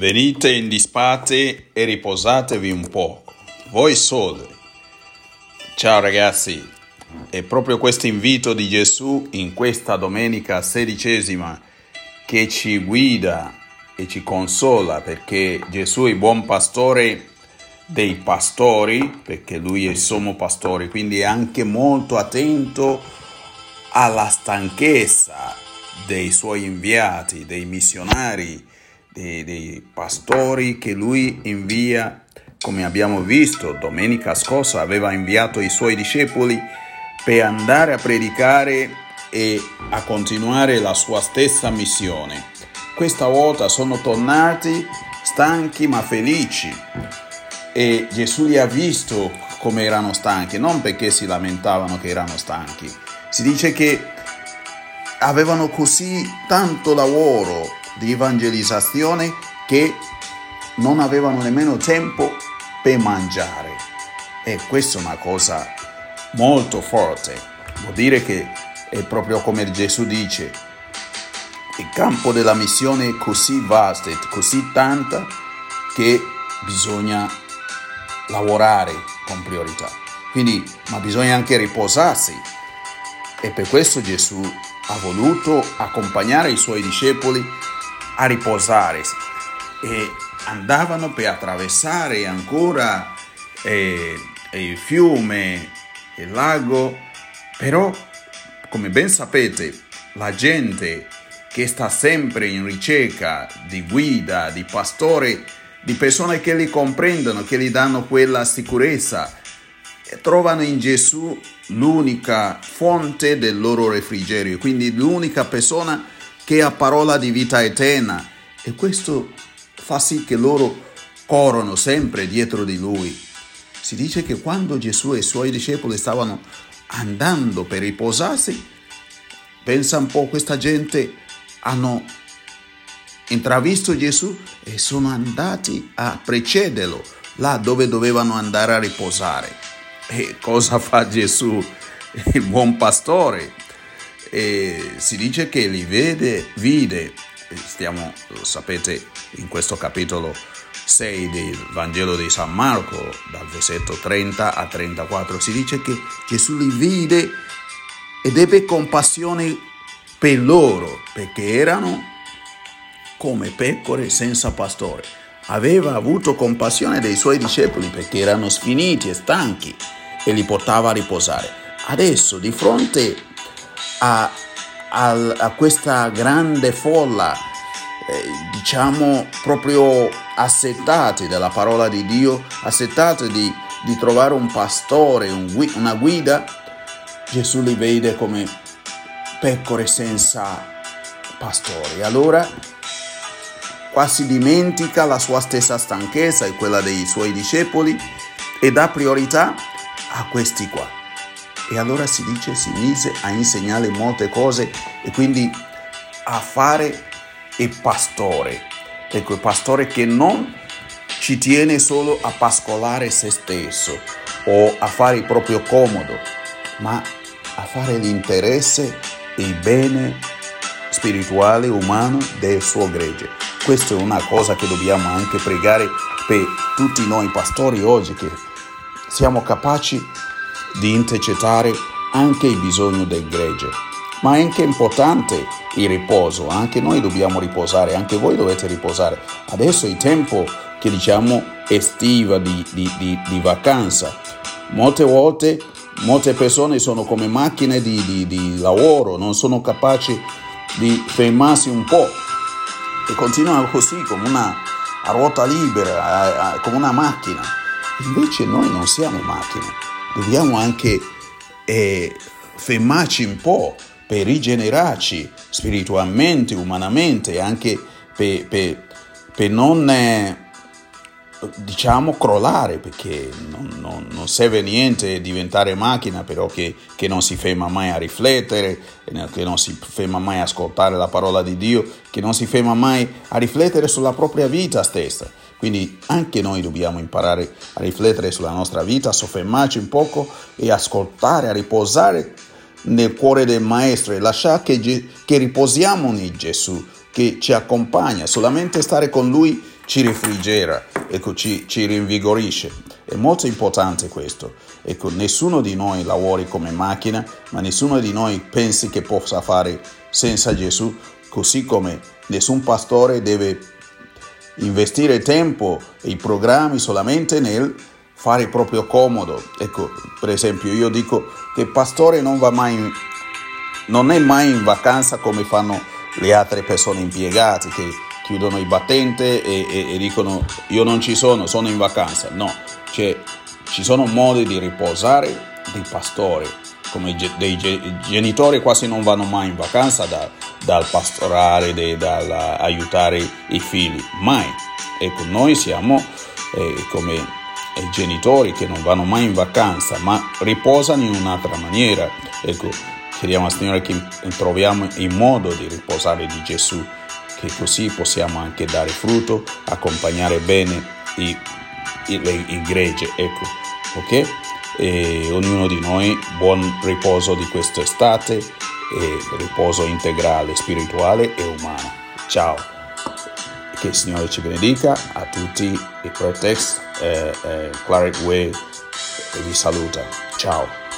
Venite in disparte e riposatevi un poco, voi soli. Ciao ragazzi, è proprio questo invito di Gesù in questa domenica sedicesima che ci guida e ci consola perché Gesù è il buon pastore dei pastori, perché lui è il sommo pastore, quindi è anche molto attento alla stanchezza dei suoi inviati, dei missionari, dei, dei pastori che lui invia, come abbiamo visto domenica scorsa, aveva inviato i suoi discepoli per andare a predicare e a continuare la sua stessa missione. Questa volta sono tornati stanchi ma felici e Gesù li ha visto come erano stanchi, non perché si lamentavano che erano stanchi. Si dice che avevano così tanto lavoro di evangelizzazione che non avevano nemmeno tempo per mangiare. E questa è una cosa molto forte. Vuol dire che è proprio come Gesù dice, il campo della missione è così vasto, è così tanta che bisogna lavorare con priorità. Quindi, ma bisogna anche riposarsi. E per questo Gesù ha voluto accompagnare i suoi discepoli a riposare. E andavano per attraversare ancora eh, il fiume, il lago, però come ben sapete la gente che sta sempre in ricerca di guida, di pastore, di persone che li comprendono, che gli danno quella sicurezza, trovano in Gesù l'unica fonte del loro refrigerio, quindi l'unica persona che ha parola di vita eterna e questo fa sì che loro corrono sempre dietro di lui. Si dice che quando Gesù e i suoi discepoli stavano andando per riposarsi, pensa un po', questa gente hanno intravisto Gesù e sono andati a precederlo là dove dovevano andare a riposare. E cosa fa Gesù, il buon pastore? E si dice che li vede, vide, stiamo, lo sapete, in questo capitolo 6 del Vangelo di San Marco, dal versetto 30 a 34, si dice che Gesù li vide ed ebbe compassione per loro, perché erano come pecore senza pastore. Aveva avuto compassione dei suoi discepoli perché erano sfiniti e stanchi e li portava a riposare. Adesso, di fronte a, a, a questa grande folla, eh, diciamo proprio assettati della parola di Dio, assettati di, di trovare un pastore, un, una guida, Gesù li vede come pecore senza pastore. Allora quasi dimentica la sua stessa stanchezza e quella dei suoi discepoli e dà priorità a questi qua. E allora si dice, si mise a insegnare molte cose e quindi a fare il pastore. Ecco, il pastore che non ci tiene solo a pascolare se stesso o a fare il proprio comodo, ma a fare l'interesse e il bene spirituale umano del suo gregge. Questa è una cosa che dobbiamo anche pregare per tutti noi pastori oggi che siamo capaci di intercettare anche i bisogni del gregge. Ma è anche importante il riposo, anche noi dobbiamo riposare, anche voi dovete riposare. Adesso è il tempo che diciamo estiva di, di, di, di vacanza. Molte volte molte persone sono come macchine di, lavoro, non sono capaci di fermarsi un po' e continuano così come una a ruota libera, come una macchina. Invece noi non siamo macchine, dobbiamo anche eh, fermarci un po' per rigenerarci spiritualmente, umanamente, anche per, per, per non eh, diciamo crollare perché non, non, non, serve niente diventare macchina però che, che, non si ferma mai a riflettere che non si ferma mai a ascoltare la parola di Dio che non si ferma mai a riflettere sulla propria vita stessa quindi anche noi dobbiamo imparare a riflettere sulla nostra vita soffermarci un poco e ascoltare a riposare nel cuore del maestro e lasciare che, che riposiamo in Gesù che ci accompagna solamente stare con lui ci rifrigera, ecco, ci, ci rinvigorisce. È molto importante questo. Ecco, nessuno di noi lavori come macchina, ma nessuno di noi pensi che possa fare senza Gesù, così come nessun pastore deve investire tempo e i programmi solamente nel fare proprio comodo. Ecco, per esempio, io dico che il pastore non va mai non è mai in vacanza come fanno le altre persone impiegate che chiudono il battente e, e, e dicono io non ci sono, sono in vacanza. No, cioè, ci sono modi di riposare dei pastori, come dei genitori quasi non vanno mai in vacanza da, dal pastorare, dall'aiutare i figli, mai. Ecco, noi siamo eh, come i genitori che non vanno mai in vacanza, ma riposano in un'altra maniera. Ecco, chiediamo al Signore che troviamo il modo di riposare di Gesù, che così possiamo anche dare frutto, accompagnare bene i, i, le, il gregge. Ecco, ok? E ognuno di noi buon riposo di quest'estate e riposo integrale, spirituale e umano. Ciao, che il Signore ci benedica a tutti i pretext, eh, eh, Claret Way vi saluta. Ciao.